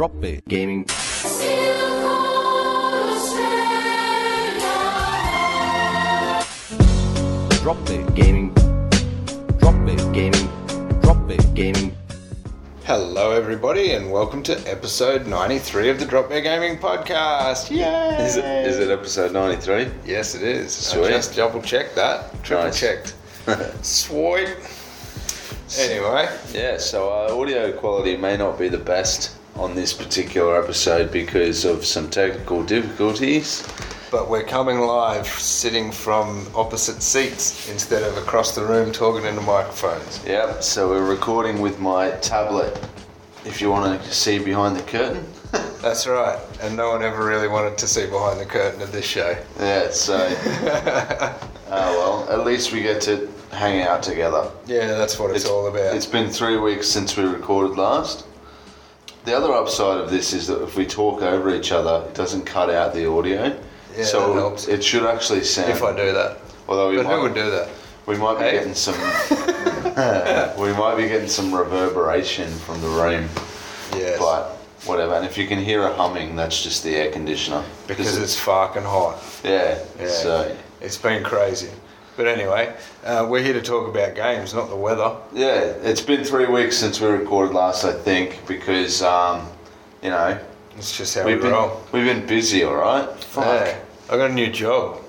Drop Gaming. Drop Gaming. Drop Gaming. Drop Gaming. Hello, everybody, and welcome to episode 93 of the Drop Bear Gaming Podcast. Yay! Is it, is it episode 93? Yes, it is. Sweet. I just double checked that. Triple Nice. checked. Sweet. Anyway, Yeah, so uh, audio quality may not be the best on this particular episode because of some technical difficulties. but we're coming live sitting from opposite seats instead of across the room talking into microphones. Yep, so we're recording with my tablet. If you want to see behind the curtain. That's right. And no one ever really wanted to see behind the curtain of this show. yeah, so. oh well, at least we get to hang out together. Yeah, that's what it's, all about. It's been three weeks since we recorded last. The other upside of this is that if we talk over each other, it doesn't cut out the audio. Yeah, so that helps. it should actually sound. if I do that. although we But might, who would do that? we might be Hey? getting some. we might be getting some reverberation from the room, Yes. but whatever. And if you can hear a humming, that's just the air conditioner because it's fucking hot. yeah. Yeah. So It's been crazy. But anyway, uh, we're here to talk about games, not the weather. yeah, it's been three weeks since we recorded last, I think, because um, you know It's just how we've we been roll. we've been busy, all right. Fuck. Yeah. I got a new job.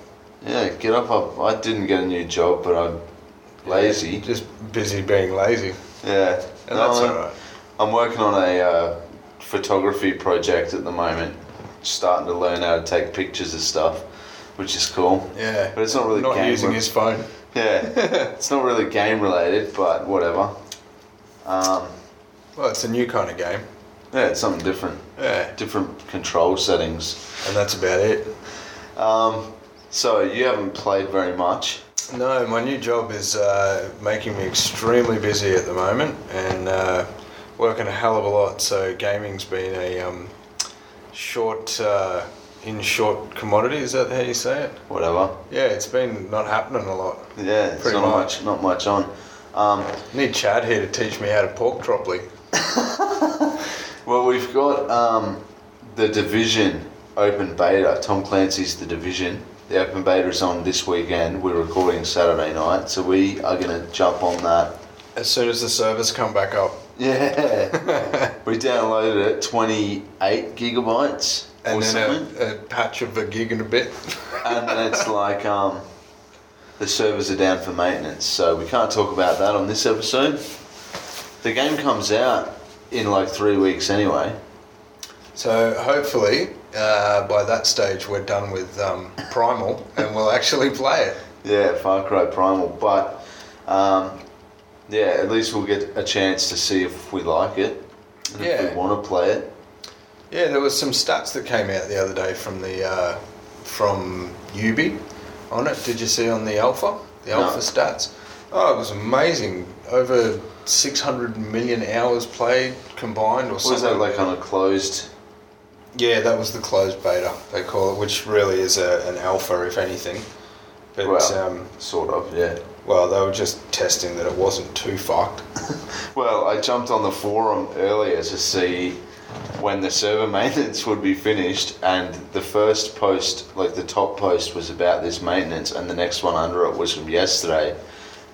Yeah, get up, up. I didn't get a new job, but I'm lazy. Just busy being lazy. Yeah. And No, that's I'm- alright. I'm working on a uh, photography project at the moment. Starting to learn how to take pictures of stuff, which is cool. Yeah. But it's not really Not game using re- his phone. Yeah. it's not really game related, but whatever. Um, Well, it's a new kind of game. yeah, it's something different. Yeah. Different control settings. And that's about it. Um, so you haven't played very much. No, my new job is uh, making me extremely busy at the moment and uh, working a hell of a lot. So gaming's been a um, short, uh, in short commodity. Is that how you say it? Whatever. Yeah, it's been not happening a lot. Yeah, it's Pretty not much. much. Not much on. Um, Need Chad here to teach me how to pork properly. Well, we've got um, the Division open beta. Tom Clancy's The Division. The open beta is on this weekend. We're recording Saturday night, so we are going to jump on that. As soon as the servers come back up. Yeah. we downloaded it, 28 gigabytes And or then a, a patch of a gig and a bit. and then it's like um, the servers are down for maintenance, so we can't talk about that on this episode. The game comes out in like three weeks anyway. So hopefully, uh, by that stage, we're done with um, Primal and we'll actually play it. Yeah, Far Cry Primal, but um, yeah, at least we'll get a chance to see if we like it and if we want to play it. Yeah, there was some stats that came out the other day from the uh, from Ubi on it. Did you see on the alpha? The No. alpha stats. Oh, it was amazing. Over 600 million hours played combined, or Was something. that like on a closed? Yeah, that was the closed beta they call it, which really is a, an alpha, if anything. But Well. um, Sort of, yeah. well, they were just testing that it wasn't too fucked. Well, I jumped on the forum earlier to see when the server maintenance would be finished, and the first post, like the top post, was about this maintenance, and the next one under it was from yesterday,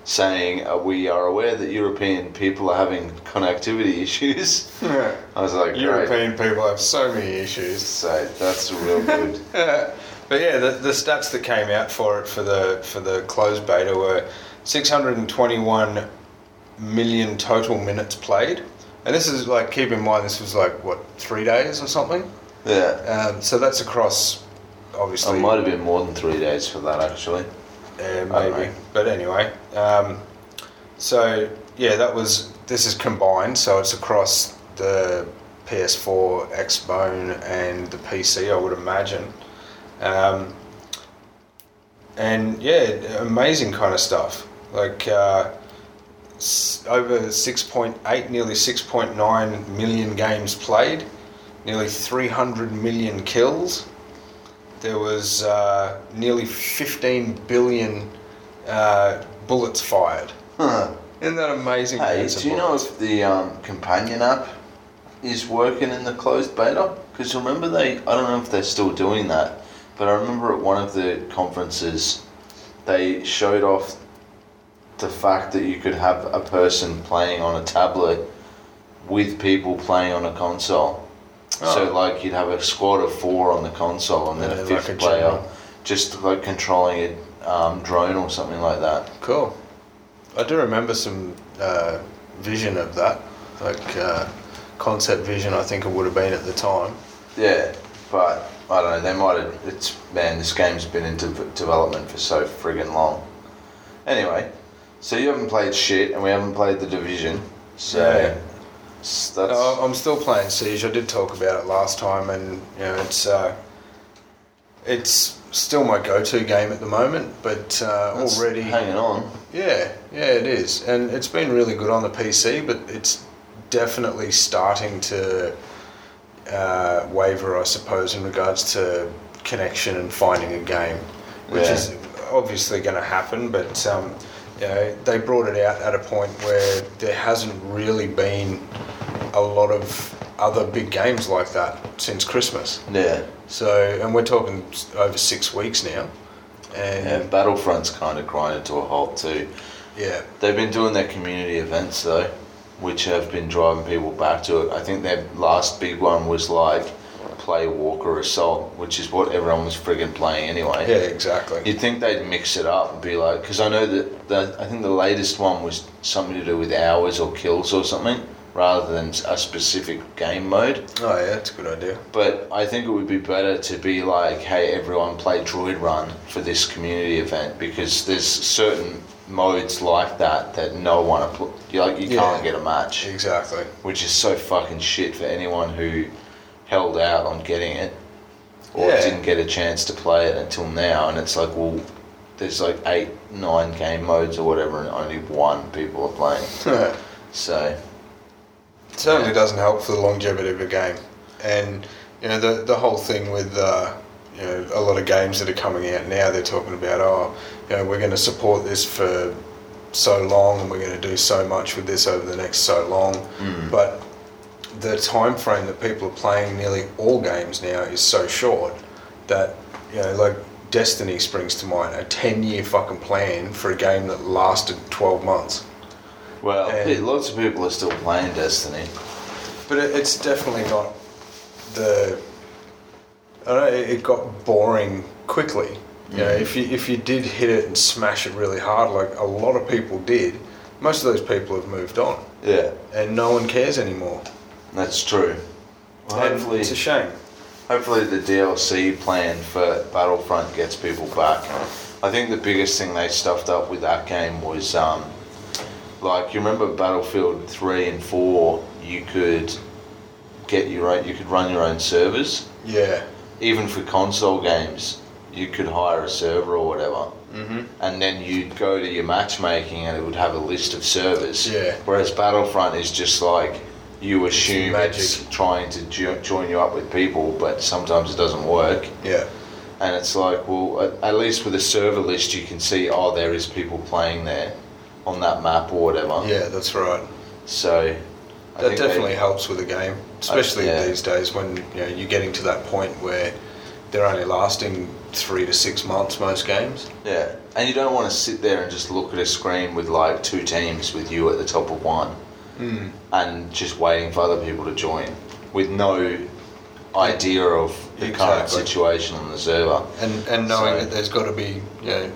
saying uh, we are aware that European people are having connectivity issues. I was like, great. European people have so many issues. So that's real good. but yeah, the, the stats that came out for it for the for the closed beta were 621 million total minutes played, and this is like keep in mind this was like what three days or something. yeah. Um, so that's across obviously. It might have been more than three days for that, actually. uh, maybe, but anyway. Um, so yeah, that was this is combined, so it's across the PS4, Xbone, and the PC. I would imagine. Um, and yeah, amazing kind of stuff. Like uh, over 6.8, nearly 6.9 million games played, nearly 300 million kills. There was uh, nearly 15 billion uh, bullets fired. Huh. Isn't that amazing? Hey, do you know if the um, companion app is working in the closed beta? Because remember they, I don't know if they're still doing that, but I remember at one of the conferences, they showed off the fact that you could have a person playing on a tablet with people playing on a console. So Oh. like you'd have a squad of four on the console and then Yeah, a like fifth a player, general. just like controlling a um, drone or something like that. Cool. I do remember some uh, vision of that, like uh, concept vision. I think it would have been at the time. Yeah, but I don't know. They might have. It's man, this game's been in de- development for so friggin' long. Anyway, so you haven't played shit, and we haven't played the division. So Yeah. that's No, I'm still playing Siege. I did talk about it last time, and you know it's uh, it's still my go-to game at the moment. But uh, already, hanging on. yeah, yeah, it is, and it's been really good on the PC. But it's definitely starting to uh, waver, I suppose, in regards to connection and finding a game, which Yeah. is obviously going to happen. But um, you know, they brought it out at a point where there hasn't really been a lot of other big games like that since Christmas. Yeah, So, and we're talking over six weeks now, and yeah. Battlefront's kind of grinded to a halt too. yeah, They've been doing their community events though, which have been driving people back to it. I think their last big one was like play Walker Assault, which is what everyone was friggin' playing anyway. yeah, exactly. You'd think they'd mix it up and be like, because I know that the, I think the latest one was something to do with hours or kills or something, rather than a specific game mode. oh yeah, that's a good idea. But I think it would be better to be like, hey, everyone play Droid Run for this community event because there's certain modes like that that no one you like you Yeah. can't get a match, Exactly. which is so fucking shit for anyone who held out on getting it or Yeah. didn't get a chance to play it until now. And it's like, well, there's like eight, nine game modes or whatever, and only one people are playing. So It certainly doesn't help for the longevity of a game. And you know the the whole thing with uh, you know a lot of games that are coming out now, they're talking about oh, you know we're going to support this for so long, and we're going to do so much with this over the next so long. But the time frame that people are playing nearly all games now is so short that you know like Destiny springs to mind, a ten year fucking plan for a game that lasted twelve months. well, And- lots of people are still playing Destiny. But it, it's definitely not the. I don't know. It it got boring quickly. You know, mm. if you if you did hit it and smash it really hard, like a lot of people did, most of those people have moved on, Yeah, and no one cares anymore. That's true. Well, And hopefully, it's a shame. hopefully the DLC plan for Battlefront gets people back. I think the biggest thing they stuffed up with that game was, um, like, you remember Battlefield three and four? You could get your own, you could run your own servers. Yeah, Even for console games, you could hire a server or whatever. Mhm. And then you'd go to your matchmaking and it would have a list of servers. Yeah. Whereas Battlefront is just like you assume magic. it's trying to jo- join you up with people, but sometimes it doesn't work. yeah, And it's like, well, at, at least with a server list, you can see, oh, there is people playing there on that map or whatever. yeah. That's right. So I That think they- definitely helps with a game, especially yeah. these days when you know you're getting to that point where they're only lasting three to six months. Most games. Yeah, and you don't want to sit there and just look at a screen with like two teams with you at the top of one, Mm. and just waiting for other people to join with no idea of the current situation on the server. And and knowing So- that there's got to be you know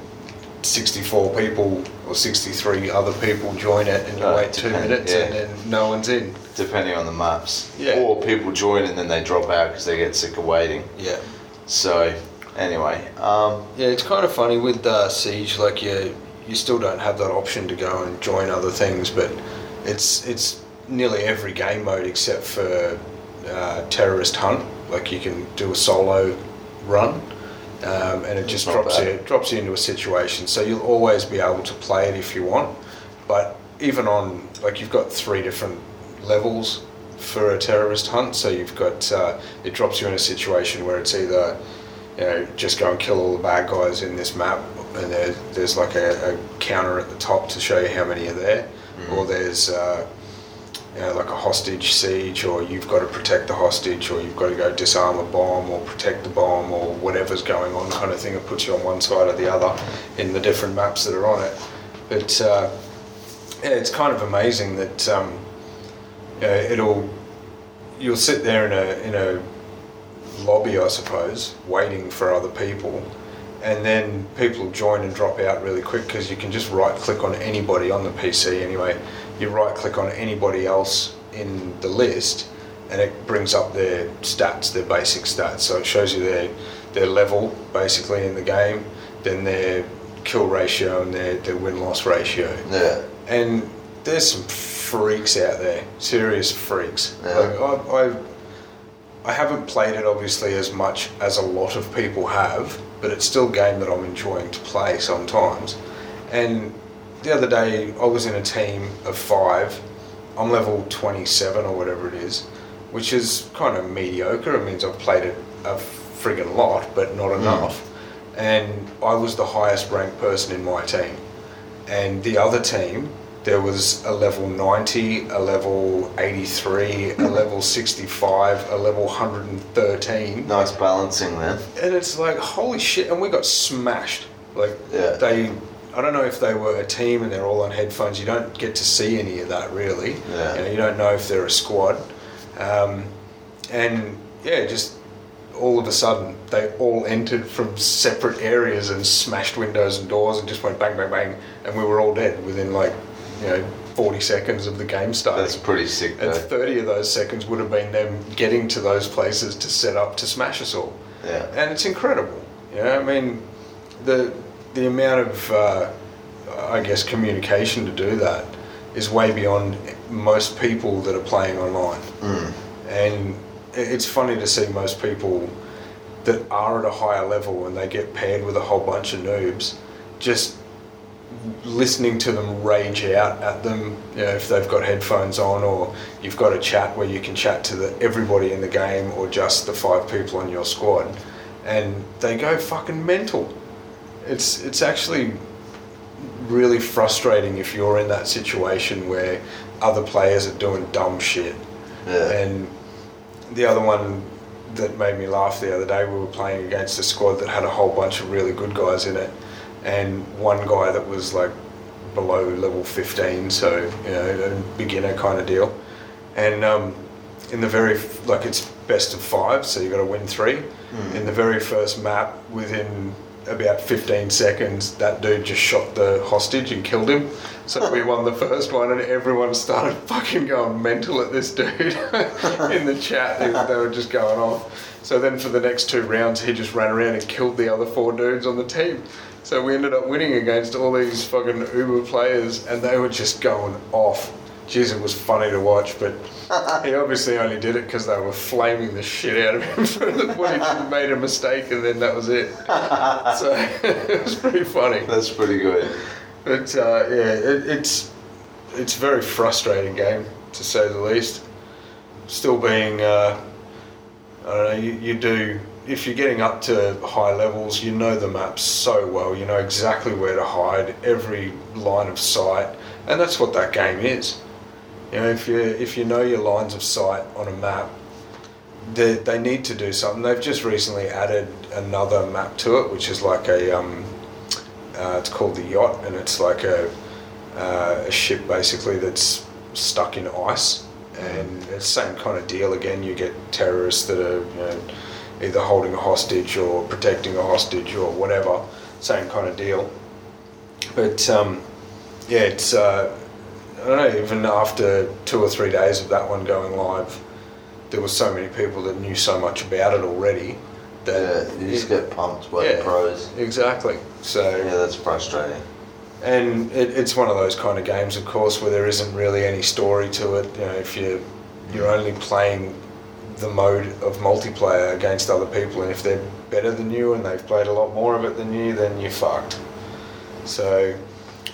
64 people or 63 other people join it and you Right, wait two depend- minutes yeah. and then no one's in. Depending on the maps, Yeah. or people join and then they drop out because they get sick of waiting. Yeah. So, anyway, um, Yeah, it's kind of funny with uh, Siege. Like you, you still don't have that option to go and join other things, but it's it's nearly every game mode except for uh, terrorist hunt. Like you can do a solo run, um, and it just Not drops bad. you drops you into a situation. So you'll always be able to play it if you want. But even on like you've got three different levels for a terrorist hunt. So you've got uh, it drops you in a situation where it's either you know just go and kill all the bad guys in this map, and there, there's like a, a counter at the top to show you how many are there, or there's uh, you know, like a hostage siege, or you've got to protect the hostage, or you've got to go disarm a bomb, or protect the bomb, or whatever's going on, kind of thing. It puts you on one side or the other in the different maps that are on it. But uh, yeah, it's kind of amazing that um, you know, it'll you'll sit there in a in a lobby, I suppose, waiting for other people, and then people join and drop out really quick because you can just right click on anybody on the PC anyway. You right click on anybody else in the list, and it brings up their stats, their basic stats. So it shows you their their level basically in the game, then their kill ratio and their, their win loss ratio. Yeah. And there's some freaks out there, serious freaks. Yeah. Like I, I, I haven't played it obviously as much as a lot of people have, but it's still a game that I'm enjoying to play sometimes. And the other day I was in a team of five. I'm level 27 or whatever it is, which is kind of mediocre. It means I've played it a friggin' lot, but not hmm. enough. And I was the highest ranked person in my team and the other team there was a level 90 a level 83 a level 65 a level 113 Nice balancing then. and it's like holy shit and we got smashed like Yeah. they i don't know if they were a team and they're all on headphones you don't get to see any of that really Yeah. you, know, you don't know if they're a squad um, and yeah just all of a sudden they all entered from separate areas and smashed windows and doors and just went bang bang bang and we were all dead within like you know 40 seconds of the game starting That's pretty sick and 30 of those seconds would have been them getting to those places to set up to smash us all. Yeah. and it's incredible. You know i mean the the amount of uh, i guess communication to do that is way beyond most people that are playing online. Mm. and it's funny to see most people that are at a higher level and they get paired with a whole bunch of noobs just listening to them rage out at them you know, if they've got headphones on or you've got a chat where you can chat to the, everybody in the game or just the five people on your squad. And they go fucking mental. It's it's actually really frustrating if you're in that situation where other players are doing dumb shit. Yeah. and the other one that made me laugh the other day, we were playing against a squad that had a whole bunch of really good guys in it, and one guy that was like below level 15, so you know, a beginner kind of deal. And um, in the very like it's best of five, so you got to win three. In the very first map, within about 15 seconds, that dude just shot the hostage and killed him. So we won the first one, and everyone started fucking going mental at this dude in the chat. They, they were just going off. So then for the next two rounds, he just ran around and killed the other four dudes on the team. So we ended up winning against all these fucking Uber players, and they were just going off. Jeez, it was funny to watch, but he obviously only did it because they were flaming the shit out of him for the when he made a mistake, and then that was it. So it was pretty funny. That's pretty good. But uh, yeah, it, it's it's a very frustrating game to say the least. Still being, uh, I don't know, you, you do if you're getting up to high levels, you know the maps so well. You know exactly where to hide, every line of sight, and that's what that game is. You know, if you if you know your lines of sight on a map, they, they need to do something. They've just recently added another map to it, which is like a um, uh, it's called the yacht, and it's like a uh, a ship basically that's stuck in ice, and it's the same kind of deal again. You get terrorists that are you know, either holding a hostage or protecting a hostage or whatever, same kind of deal. But um, yeah, it's uh, I don't know. Even after two or three days of that one going live, there were so many people that knew so much about it already that Yeah, you just it- get pumped by yeah. the pros. exactly. So Yeah, that's frustrating. and it, it's one of those kind of games, of course, where there isn't really any story to it. You know, if you you're only playing the mode of multiplayer against other people, and if they're better than you and they've played a lot more of it than you, then you're fucked. So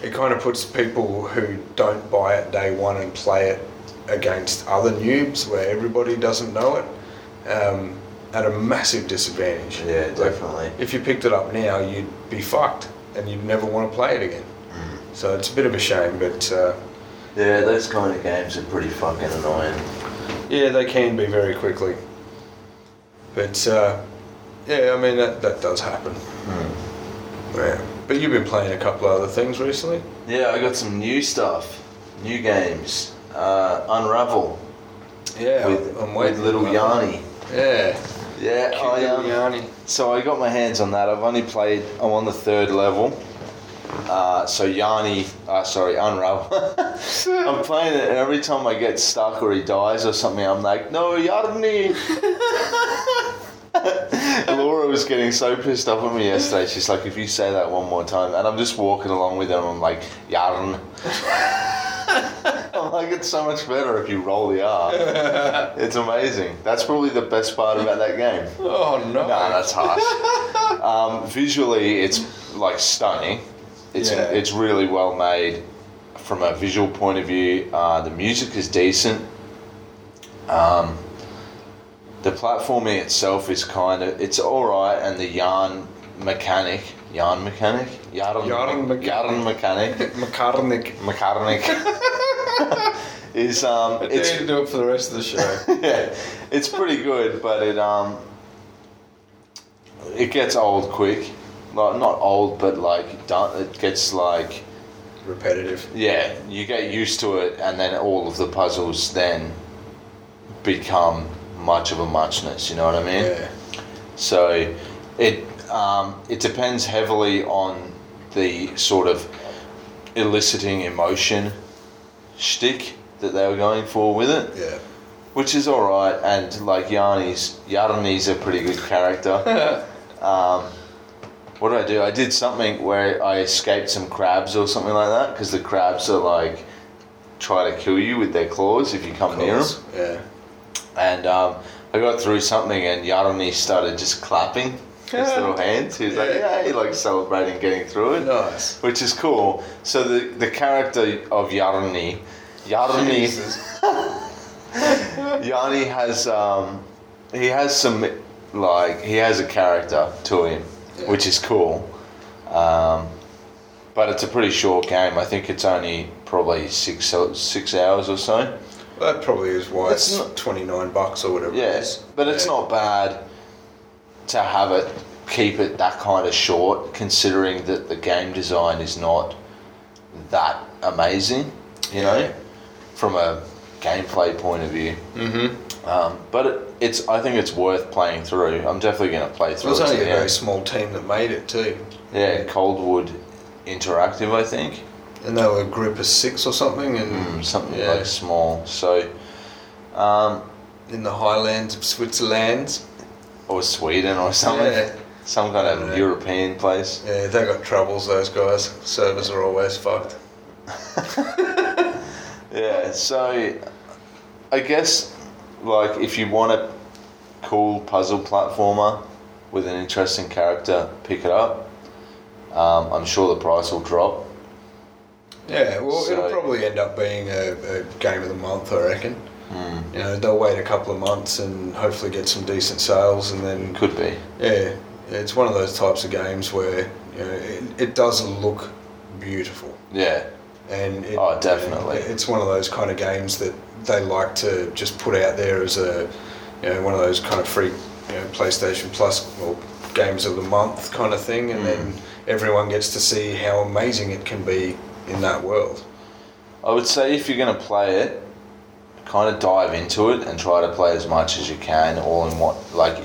it kind of puts people who don't buy it day one and play it against other noobs, where everybody doesn't know it, um, at a massive disadvantage. Yeah, Like, definitely. if you picked it up now, you'd be fucked, and you'd never want to play it again. So it's a bit of a shame, but uh, Yeah, those kind of games are pretty fucking annoying. Yeah, they can be very quickly. But uh, yeah, I mean that that does happen. Yeah. But you've been playing a couple of other things recently. Yeah, I got some new stuff, new games. Uh, Unravel Yeah, with, with little Yanni. Yeah, Yeah, cute I, little um, Yanni. So I got my hands on that. I've only played. I'm on the third level. Uh, so Yanni, uh, sorry, Unravel. I'm playing it, and every time I get stuck or he dies or something, I'm like, no, Yarny. Laura was getting so pissed off at me yesterday. She's like, if you say that one more time, and I'm just walking along with him. I'm like, Yarn. I'm like, it's so much better if you roll the R. It's amazing. That's probably the best part about that game. Oh no! No, that's harsh. um, visually, it's like stunning. It's Yeah. it's really well made from a visual point of view. Uh, the music is decent. Um, the platforming itself is kind of it's all right, and the yarn mechanic, yarn mechanic, yarn, Yarn mechanic. yarn mechanic, Makarnik. mechanic is um, I it's to do it for the rest of the show. yeah, it's pretty good, but it um, it gets old quick. Like not old, but like done. It gets like Repetitive. yeah, you get used to it, and then all of the puzzles then become much of a muchness. You know what I mean? Yeah. So it um, it depends heavily on the sort of eliciting emotion shtick that they were going for with it Yeah. which is all right. And like Yarny's, Yarny's a pretty good character. um, what did I do? I did something where I escaped some crabs or something like that because the crabs are like try to kill you with their claws if you come near them. Yeah. And um, I got through something, and Yarny started just clapping his little hands. He was like, Yeah. "Yay!" like celebrating getting through it Nice. which is cool. So the the character of Yarny, Yarny. Yarny has um, he has some like he has a character to him, Yeah. Which is cool. Um, but it's a pretty short game. I think it's only probably six six hours or so. That probably is why It's it's, not- 29 bucks or whatever it Yes, is. but it's Yeah. not bad to have it keep it that kind of short, considering that the game design is not that amazing. You know, from a gameplay point of view. Mm-hmm. Um, but it, it's I think it's worth playing through. I'm definitely going to play through was it. to only a very small team that made it too. Yeah, Coldwood Interactive, I think. And they were a group of six or something and Mm, something Yeah. like small. So, um, in the highlands of Switzerland. or Sweden or something. Yeah. Some kind of Yeah. European place. Yeah, they got troubles, those guys. Servers are always fucked. Yeah, so I guess like if you want a cool puzzle platformer with an interesting character, pick it up. Um, I'm sure the price will drop. Yeah, well, So- it'll probably end up being a, a game of the month, I reckon. Hmm. You know, they'll wait a couple of months and hopefully get some decent sales, and then Could be. yeah, it's one of those types of games where you know it, it does look beautiful, Yeah. And it, Oh, definitely. it's one of those kind of games that they like to just put out there as a you know one of those kind of free you know PlayStation Plus or games of the month kind of thing, and then mm. everyone gets to see how amazing it can be in that world. I would say if you're going to play it, kind of dive into it and try to play as much as you can, all in what like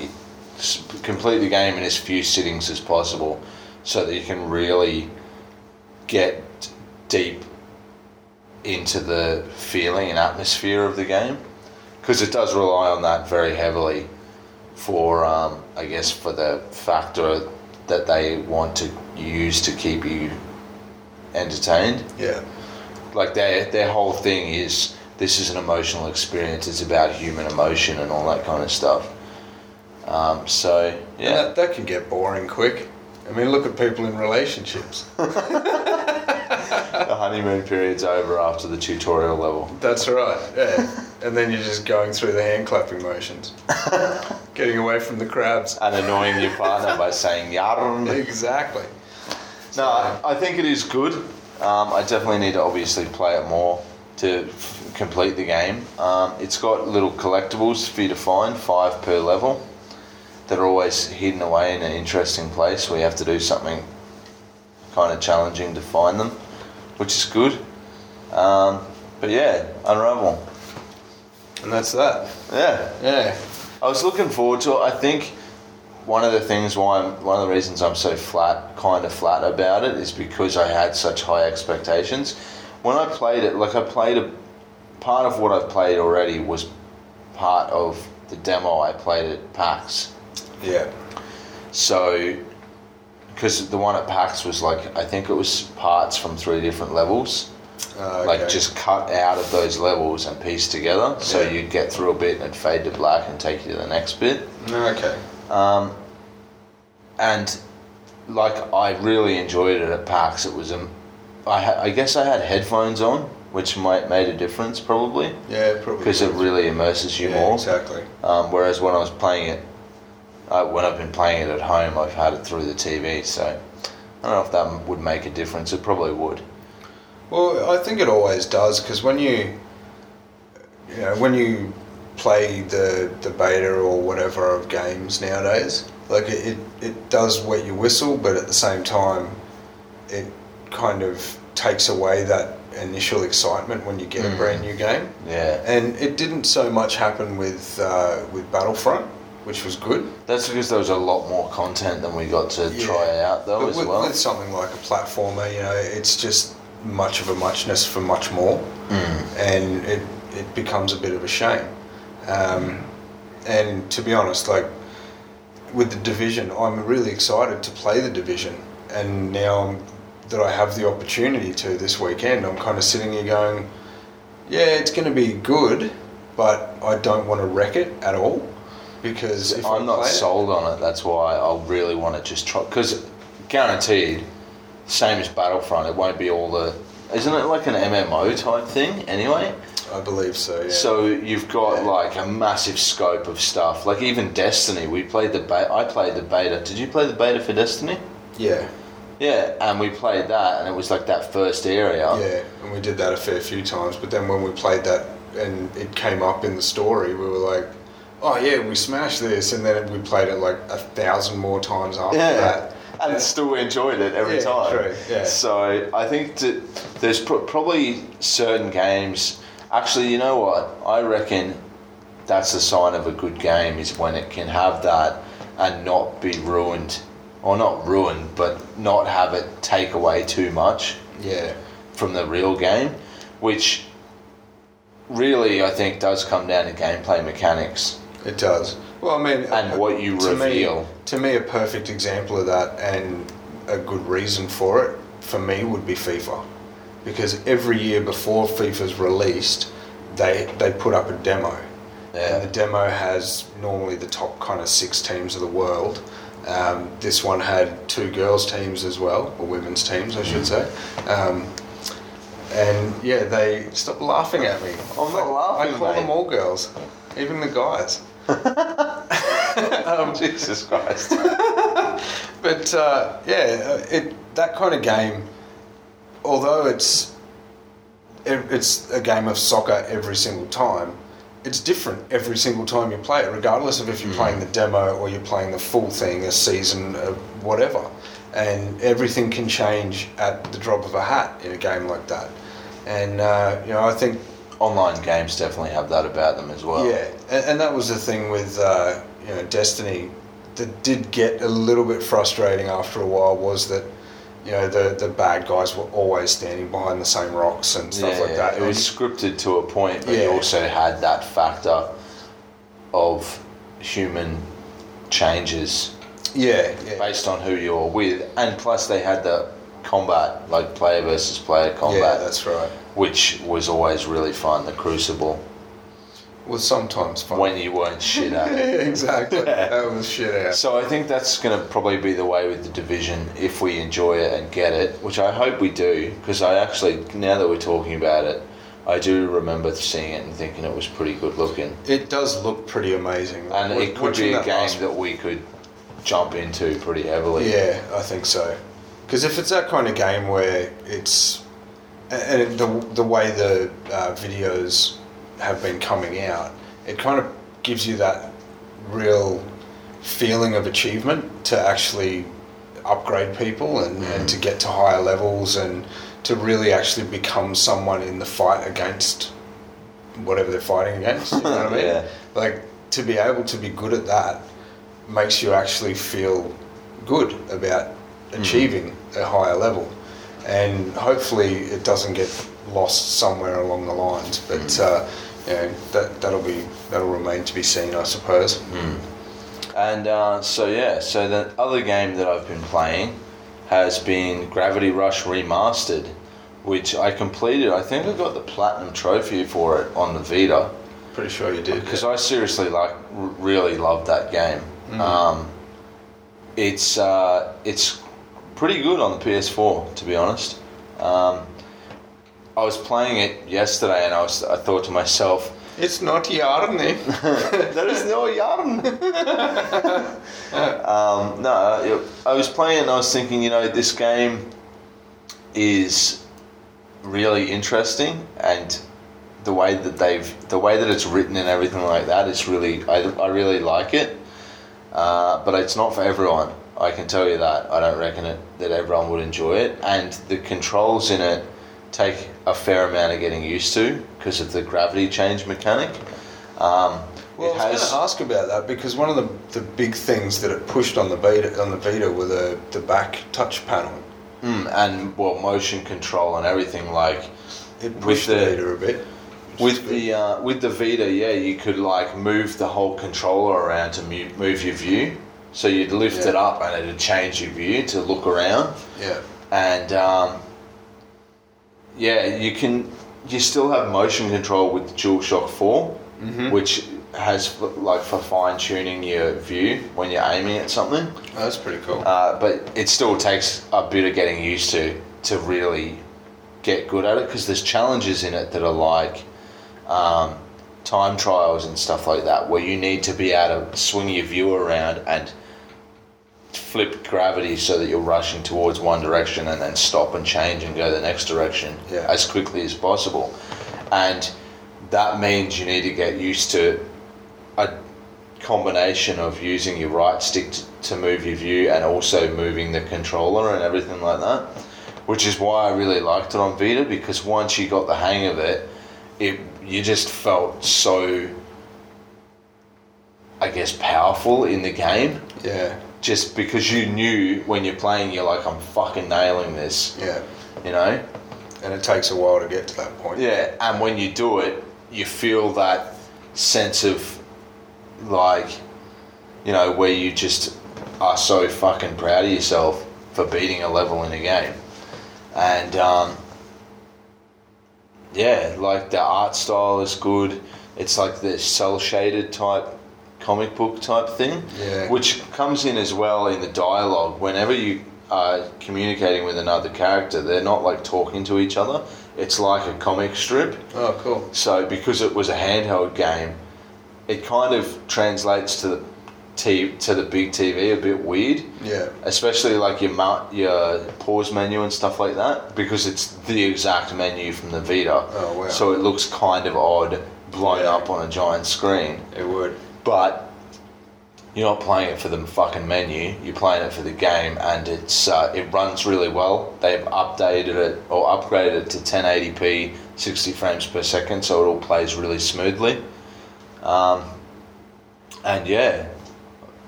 complete the game in as few sittings as possible, so that you can really get deep into the feeling and atmosphere of the game, because it does rely on that very heavily for um, I guess for the factor that they want to use to keep you entertained Yeah. like their their whole thing is this is an emotional experience. It's about human emotion and all that kind of stuff. Um, so And yeah, that, that can get boring quick. I mean, look at people in relationships. the honeymoon period's over after the tutorial level. That's right, yeah. And then you're just going through the hand clapping motions, getting away from the crabs. And annoying your partner by saying yarn. Exactly. No, I think it is good. Um, I definitely need to obviously play it more. to f- complete the game. Um, it's got little collectibles for you to find, five per level, that are always hidden away in an interesting place where you have to do something kind of challenging to find them, which is good. Um, but yeah, Unravel. And that's that. Yeah, Yeah. I was looking forward to it. I think one of the things why I'm, one of the reasons I'm so flat, kind of flat about it, is because I had such high expectations. When I played it, like I played a part of what I've played already was part of the demo I played at PAX. Yeah. So, because the one at PAX was like I think it was parts from three different levels Uh, like just cut out of those levels and pieced together. So Yeah. you'd get through a bit and fade to black and take you to the next bit. Okay. Um, and like I really enjoyed it at PAX. It was um, I, ha- I guess I had headphones on, which might made a difference probably Yeah, probably. because it really immerses you yeah, more. Exactly. Um, whereas when I was playing it, uh, when I've been playing it at home, I've had it through the TV. So I don't know if that would make a difference. It probably would. Well, I think it always does because when you, you know, when you play the the beta or whatever of games nowadays, like it, it, does wet your whistle, but at the same time, it kind of takes away that initial excitement when you get a Mm. brand new game. Yeah. And it didn't so much happen with uh, with Battlefront, which was good. That's because there was a lot more content than we got to Yeah. try out though But as with, well. with something like a platformer, you know, it's just much of a muchness for much more, Mm. and it it becomes a bit of a shame. Um, and to be honest, like with the division, I'm really excited to play the division, and now that I have the opportunity to this weekend, I'm kind of sitting here going, yeah, it's going to be good, but I don't want to wreck it at all because if I'm not play it- sold on it. That's why I really want to just try. Because guaranteed, same as Battlefront, it won't be all the. Isn't it like an MMO type thing anyway? I believe so. Yeah. So you've got Yeah. like a massive scope of stuff. Like even Destiny, we played the beta. I played the beta. Did you play the beta for Destiny? yeah. Yeah, and we played that, and it was like that first area. Yeah, and we did that a fair few times. But then when we played that and it came up in the story, we were like, "Oh yeah, we smashed this!" And then we played it like a thousand more times after Yeah, that. and Yeah. still enjoyed it every Yeah, time. true, yeah. So I think that there's pro- probably certain games. Actually, you know what? I reckon that's a sign of a good game is when it can have that and not be ruined, or not ruined, but not have it take away too much Yeah, from the real game, which really I think does come down to gameplay mechanics it does. Well, I mean, and what you to reveal. Me, to me, a perfect example of that and a good reason for it for me would be FIFA, because every year before FIFA's released, they they put up a demo. Yeah. And the demo has normally the top kind of six teams of the world. Um, this one had two girls' teams as well, or women's teams, I should say. Um, and yeah, they stop laughing at me. I'm not I- laughing, I call mate. them all girls, even the guys. Um, Jesus Christ. But uh, yeah, it that kind of game, although it's it, it's a game of soccer every single time, it's different every single time you play it, regardless of if you're playing the demo or you're playing the full thing, a season, uh, whatever. And everything can change at the drop of a hat in a game like that. And uh, you know, I think Online games definitely have that about them as well. yeah, and, and that was the thing with uh, you know Destiny that did get a little bit frustrating after a while was that you know the the bad guys were always standing behind the same rocks and stuff like that. It was scripted to a point, but Yeah. you also had that factor of human changes yeah, yeah, based on who you're with, and plus they had the combat, like player versus player combat. yeah. combat, That's right. Which was always really fun. The Crucible, Was sometimes fun. when you weren't shit at yeah, it. exactly. That was shit out. So I think that's going to probably be the way with the division if we enjoy it and get it, which I hope we do. Because I actually, now that we're talking about it, I do remember seeing it and thinking it was pretty good looking. It does look pretty amazing. And Wa- it could be a that game last- that we could jump into pretty heavily. Yeah, I think so. Because if it's that kind of game where it's, and the the way the uh, videos have been coming out, it kind of gives you that real feeling of achievement to actually upgrade people and, and to get to higher levels and to really actually become someone in the fight against whatever they're fighting against. You know what I mean? Yeah. Like to be able to be good at that makes you actually feel good about achieving a higher level, and hopefully it doesn't get lost somewhere along the lines. But uh, you know, that that'll be that'll remain to be seen, I suppose. And uh, so yeah, so the other game that I've been playing has been Gravity Rush Remastered, which I completed. I think I got the platinum trophy for it on the Vita Pretty sure you did. because I seriously like r- really loved that game. Um, it's uh, it's pretty good on the PS4 to be honest. Um, I was playing it yesterday and I was I thought to myself. It's not Yarny. there is no yarn. um, no, I was playing and I was thinking, you know, this game is really interesting and the way that they've, the way that it's written and everything like that is really, I, I really like it. Uh, but it's not for everyone. I can tell you that. I don't reckon it that everyone would enjoy it, and the controls in it take a fair amount of getting used to because of the gravity change mechanic. Um, Well, it I was going to ask about that because one of the, the big things that it pushed on the Vita on the Vita were the, the back touch panel. Mm, and well, motion control and everything like It With pushed the, the- Vita a bit. with the uh, with the Vita, yeah, you could like move the whole controller around to mu- move your view. So you'd lift Yeah. it up and it'd change your view to look around. yeah and um, yeah, you can. You still have motion control with the DualShock 4 which has like for fine tuning your view when you're aiming at something. Oh, that's pretty cool. Uh, but it still takes a bit of getting used to to really get good at it because there's challenges in it that are like um, time trials and stuff like that where you need to be able to swing your view around and flip gravity so that you're rushing towards one direction and then stop and change and go the next direction Yeah. as quickly as possible and that means you need to get used to a combination of using your right stick t- to move your view and also moving the controller and everything like that. Which is why I really liked it on Vita because once you got the hang of it, it you just felt so I guess powerful in the game. yeah, Just because you knew when you're playing you're like I'm fucking nailing this, yeah. you know? And it takes a while to get to that point. Yeah, and when you do it, you feel that sense of like, you know, where you just are so fucking proud of yourself for beating a level in a game. And um, yeah, like the art style is good. It's like the cel shaded type comic book type thing, Yeah. which comes in as well in the dialogue. Whenever you are communicating with another character, they're not like talking to each other. It's like a comic strip. Oh, cool. So because it was a handheld game, it kind of translates to the t- to the big TV a bit weird, Yeah, especially like your mu- your pause menu and stuff like that, because it's the exact menu from the Vita. Oh, wow. So it looks kind of odd blown Yeah. up on a giant screen, it would. But. You're not playing it for the fucking menu. You're playing it for the game, and it's uh, it runs really well. They've updated it or upgraded it to 1080p, 60 frames per second, so it all plays really smoothly. Um, and yeah,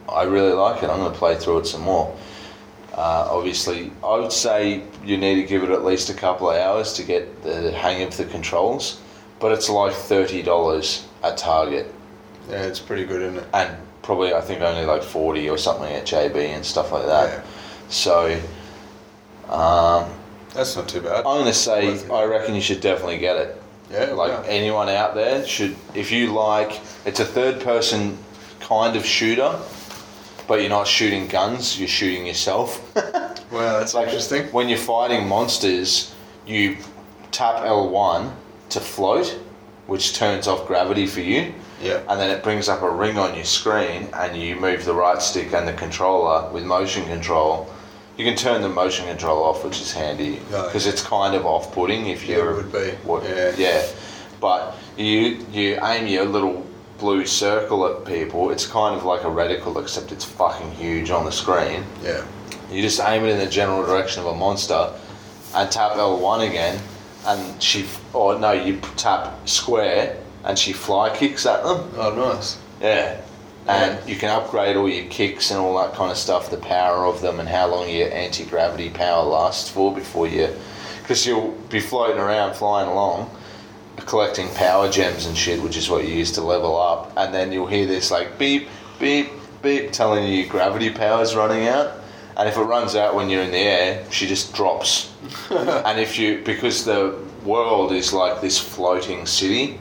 I really like it. I'm going to play through it some more. Uh, obviously, I would say you need to give it at least a couple of hours to get the hang of the controls, but it's like thirty dollars at Target Yeah, it's pretty good, isn't it? and probably I think only like forty or something at JB and stuff like that. Yeah. So um, That's not too bad. I'm gonna say I reckon you should definitely get it. Yeah, Like wow. anyone out there should, if you like, it's a third-person kind of shooter, but you're not shooting guns, you're shooting yourself. Wow, that's like interesting. when you're fighting monsters, you tap L1 to float, which turns off gravity for you. Yeah. and then it brings up a ring on your screen and you move the right stick and the controller with motion control You can turn the motion control off, which is handy because yeah. it's kind of off-putting if Yeah, it you're. would be. What, Yeah. yeah. But you you aim your little blue circle at people. It's kind of like a reticle, except it's fucking huge on the screen. Yeah. You just aim it in the general direction of a monster, and tap L1 again, and she. Or no, you tap square, and she fly kicks at them. Oh, nice. Yeah. And Yeah. you can upgrade all your kicks and all that kind of stuff, the power of them, and how long your anti gravity power lasts for before you. Because you'll be floating around, flying along, collecting power gems and shit, which is what you use to level up. And then you'll hear this like beep, beep, beep, telling you your gravity power's running out. And if it runs out when you're in the air, she just drops. and if you, because the world is like this floating city,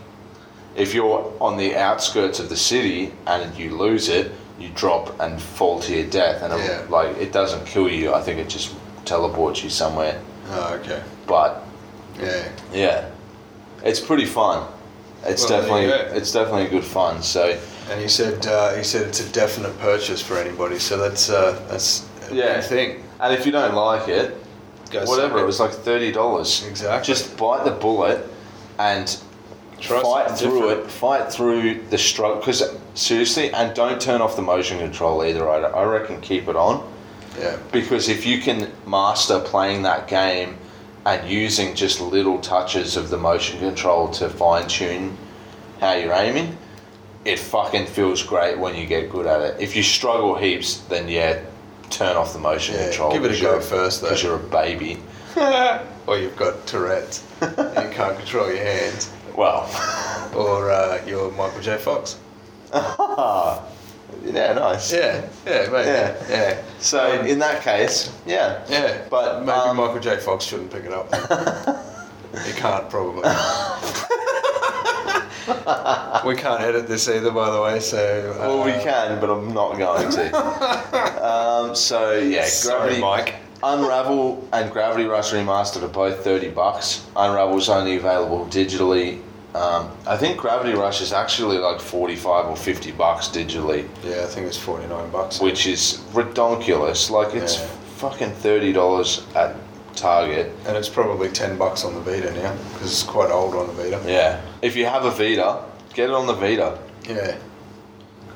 if you're on the outskirts of the city and you lose it, you drop and fall to your death, and Yeah. it, like it doesn't kill you. I think it just teleports you somewhere. Oh, okay. But Yeah. yeah, it's pretty fun. It's Well, definitely it's definitely good fun. So And he said uh, he said it's a definite purchase for anybody. So that's uh, that's a Yeah. thing. and if you don't like it, Go whatever, it was like thirty dollars. Exactly. Just bite the bullet and Try fight through different. it. Fight through the struggle. Because seriously, and don't turn off the motion control either. I, I reckon keep it on Yeah. because if you can master playing that game and using just little touches of the motion control to fine tune how you're aiming, it fucking feels great when you get good at it. If you struggle heaps, then yeah, turn off the motion Yeah, control. give it a go first, though. because you're a baby. or you've got Tourette's and you can't control your hands. Well, Or uh, you're Michael J. Fox. yeah, nice. Yeah, yeah, mate. Yeah. yeah. So Um, in that case, yeah, Yeah, But, maybe um, Michael J. Fox shouldn't pick it up. he can't probably. we can't edit this either, by the way. So uh, Well, we can, but I'm not going to. um, so yeah, Sorry, Gravity, Mike. Unravel and Gravity Rush Remastered are both thirty bucks. Unravel's only available digitally. Um, I think Gravity Rush is actually like forty-five or fifty bucks digitally, Yeah, I think it's forty nine bucks. which is redonkulous. Like it's Yeah. fucking thirty dollars at Target. and it's probably ten bucks on the Vita now because it's quite old on the Vita. Yeah, if you have a Vita, get it on the Vita. Yeah.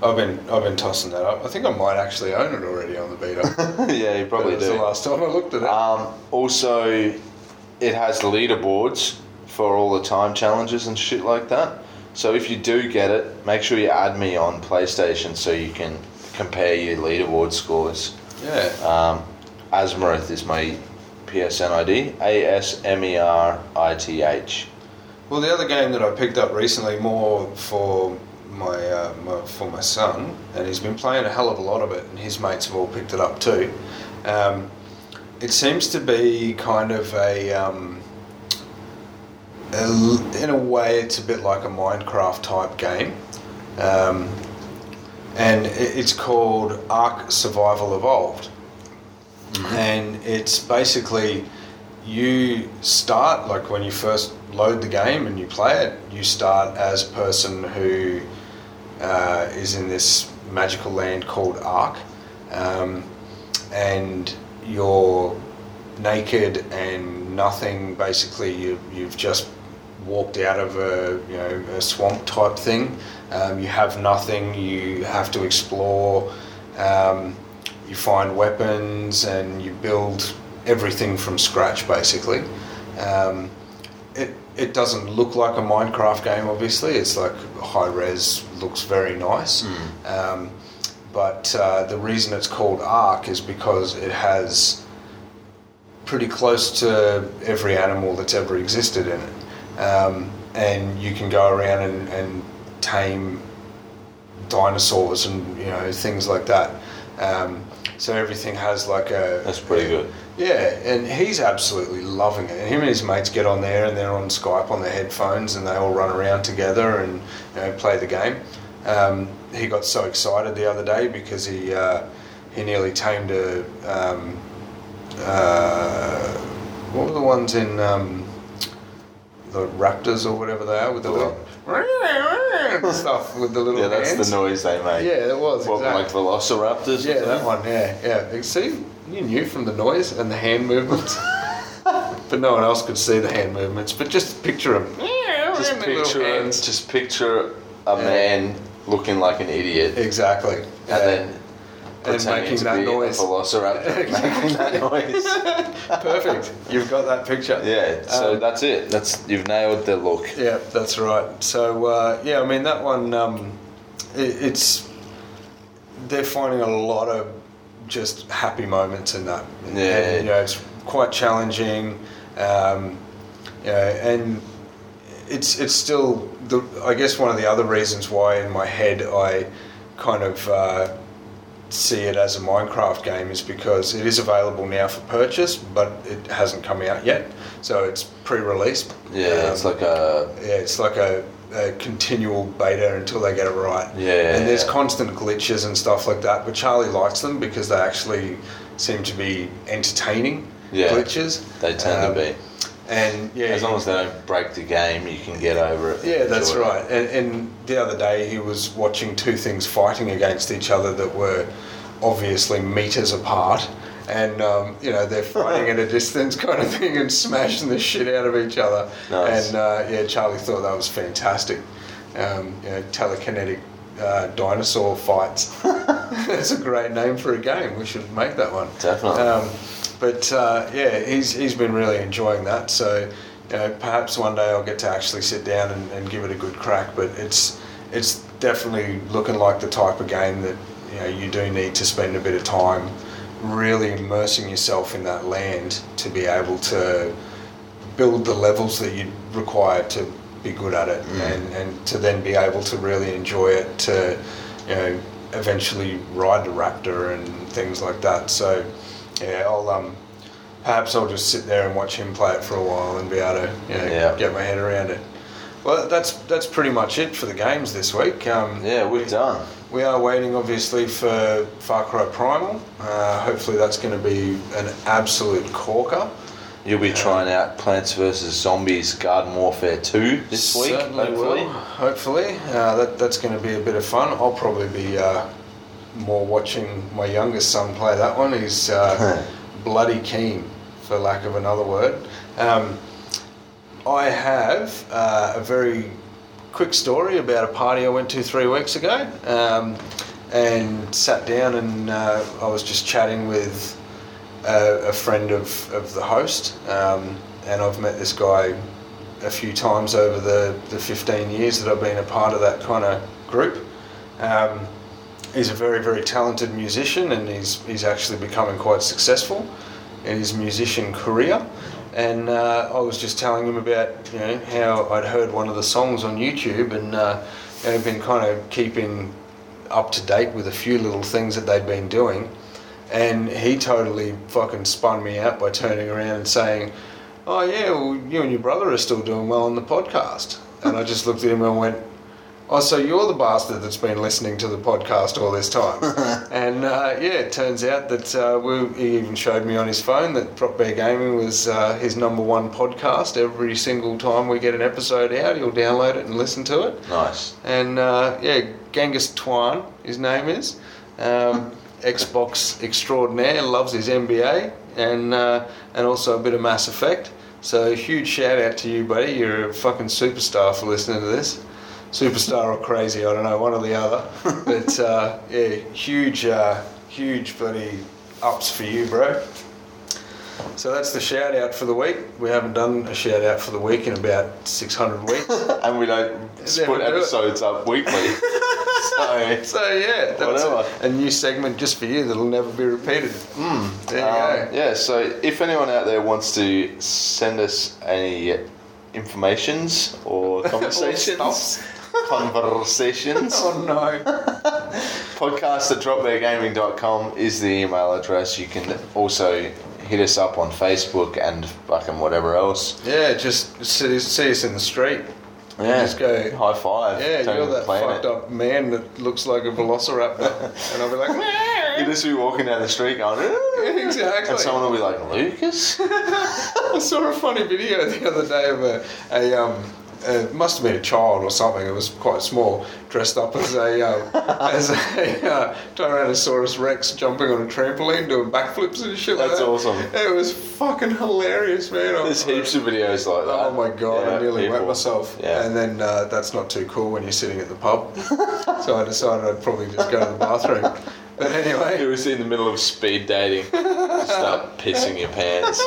I've been I've been tossing that up. I think I might actually own it already on the Vita. yeah, you probably that do. the last time I looked at it. Um, also, it has leaderboards for all the time challenges and shit like that. So if you do get it, make sure you add me on PlayStation so you can compare your leaderboard scores. yeah. Um, Asmerith is my PSN ID. A S M E R I T H. Well, the other game that I picked up recently, more for my, uh, my for my son, and he's been playing a hell of a lot of it, and his mates have all picked it up too. Um, it seems to be kind of a, um, a in a way, it's a bit like a Minecraft type game, um, and it's called Ark Survival Evolved, and it's basically you start like when you first load the game and you play it you start as a person who uh, is in this magical land called ark. Um, and you're naked and nothing basically. You, you've just walked out of a you know a swamp type thing. Um, you have nothing. You have to explore. Um, you find weapons and you build everything from scratch basically. Um, it, doesn't look like a Minecraft game, obviously. It's like high res, looks very nice. Um, but uh, the reason it's called Ark is because it has pretty close to every animal that's ever existed in it. Um, and you can go around and, and tame dinosaurs and you know things like that. Um, so everything has like a That's pretty good. Yeah, and he's absolutely loving it. Him and his mates get on there and they're on Skype on their headphones and they all run around together and you know, play the game. Um, he got so excited the other day because he uh, he nearly tamed a um, uh, what were the ones in um, the raptors or whatever they are with the stuff with the little Yeah, that's hands. the noise they make. Yeah, it was What, exactly. like velociraptors? or Yeah, that one. Yeah, yeah. You See, you knew from the noise and the hand movements, but no one else could see the hand movements. But just picture them. Just picture it. Just picture a Yeah. man looking like an idiot, Exactly. and Yeah. then pretending making that noise. a velociraptor making that noise. perfect. You've got that picture. Yeah, so Um, that's it. That's you've nailed the look. Yeah, that's right. So uh, yeah, I mean that one. Um, it, it's they're finding a lot of just happy moments in that. Yeah. And, you know, it's quite challenging. Um, know, and it's it's still the. I guess one of the other reasons why in my head I kind of. Uh, see it as a Minecraft game is because it is available now for purchase, but it hasn't come out yet. So it's pre-release. Yeah, it's Um, like a yeah, it's like a, a continual beta until they get it right. Yeah, And there's yeah. constant glitches and stuff like that, but Charlie likes them because they actually seem to be entertaining Yeah, glitches. they tend Um, to be. And yeah, As long as they don't break the game, you can get over it. yeah, that's it. right. And, and the other day he was watching two things fighting against each other that were obviously meters apart. And um, you know they're fighting at a distance, kind of thing, and smashing the shit out of each other. Nice. And uh, yeah, Charlie thought that was fantastic. Um, you know, telekinetic uh, dinosaur fights. That's a great name for a game. We should make that one. Definitely. Um, but uh, yeah, he's he's been really enjoying that. So you know, perhaps one day I'll get to actually sit down and, and give it a good crack. But it's it's definitely looking like the type of game that you know you do need to spend a bit of time really immersing yourself in that land to be able to build the levels that you require to be good at it and, and to then be able to really enjoy it to you know eventually ride the raptor and things like that so yeah I'll um perhaps I'll just sit there and watch him play it for a while and be able to you know Yeah. get my head around it well that's that's pretty much it for the games this week um, Yeah, we're done. we are waiting, obviously, for Far Cry Primal. Uh, hopefully, that's going to be an absolute corker. You'll be trying out Plants vs Zombies Garden Warfare 2 this week, Certainly hopefully. will. Hopefully, uh, that that's going to be a bit of fun. I'll probably be uh, more watching my youngest son play that one. He's uh, bloody keen, for lack of another word. Um, I have uh, a very quick story about a party I went to three weeks ago, um, and sat down and uh, I was just chatting with a, a friend of, of the host, um, and I've met this guy a few times over the, the 15 years that I've been a part of that kind of group. Um, he's a very, very talented musician, and he's, he's actually becoming quite successful in his musician career. And uh, I was just telling him about you know how I'd heard one of the songs on YouTube, and uh, you know, been kind of keeping up to date with a few little things that they'd been doing. And he totally fucking spun me out by turning around and saying, "Oh yeah, well, you and your brother are still doing well on the podcast." And I just looked at him and went, "Oh, so you're the bastard that's been listening to the podcast all this time?" and uh, yeah, it turns out that uh, we, he even showed me on his phone that Drop Bear Gaming was uh, his number one podcast. Every single time we get an episode out, he'll download it and listen to it. Nice. And uh, yeah, Genghis Twan, his name is. Um, Xbox extraordinaire, loves his NBA and uh, and also a bit of Mass Effect. So huge shout out to you, buddy. You're a fucking superstar for listening to this. Superstar or crazy, I don't know, one or the other. But uh, yeah, huge, uh, huge bloody ups for you, bro. So that's the shout out for the week. We haven't done a shout out for the week in about 600 weeks. And we don't do episodes up weekly. so, So yeah, that's Whatever. a, a new segment just for you that'll never be repeated. Mm, there you um, go. yeah, so if anyone out there wants to send us any informations or conversations, stops. Conversations, Oh no. podcast at dropbeargaming.com is the email address. You can also hit us up on Facebook and fucking whatever else. Yeah, just see, see us in the street. Yeah, Just go. high five. Yeah, you're that planet. fucked up man that looks like a velociraptor, and I'll be like, You just be walking down the street going, exactly. and someone will be like, Lucas? I saw a funny video the other day of a, a um, uh, it must have been a child or something. It was quite small, dressed up as a uh, as a uh, Tyrannosaurus Rex jumping on a trampoline, doing backflips and shit. like That's that. awesome. It was fucking hilarious, man. I- There's heaps of videos like that. Oh my god, I Yeah, nearly wet myself. Yeah. And then uh, that's not too cool when you're sitting at the pub. so I decided I'd probably just go to the bathroom. But anyway, It was in the middle of speed dating. Start pissing your pants.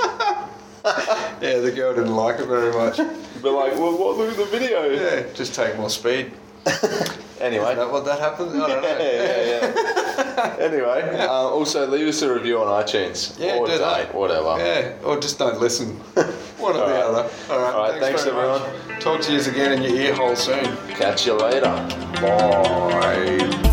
yeah, the girl didn't like it very much. But like, well, what? Look at the video. Yeah, just take more speed. Anyway. Is that what that happens? I don't know. yeah, yeah, yeah. anyway, uh, also leave us a review on iTunes. Yeah, or do that. whatever. Yeah, or just don't listen. One or the Alright. other. All right, Alright, thanks, very much. Talk to you again in your ear hole soon. Catch you later. Bye.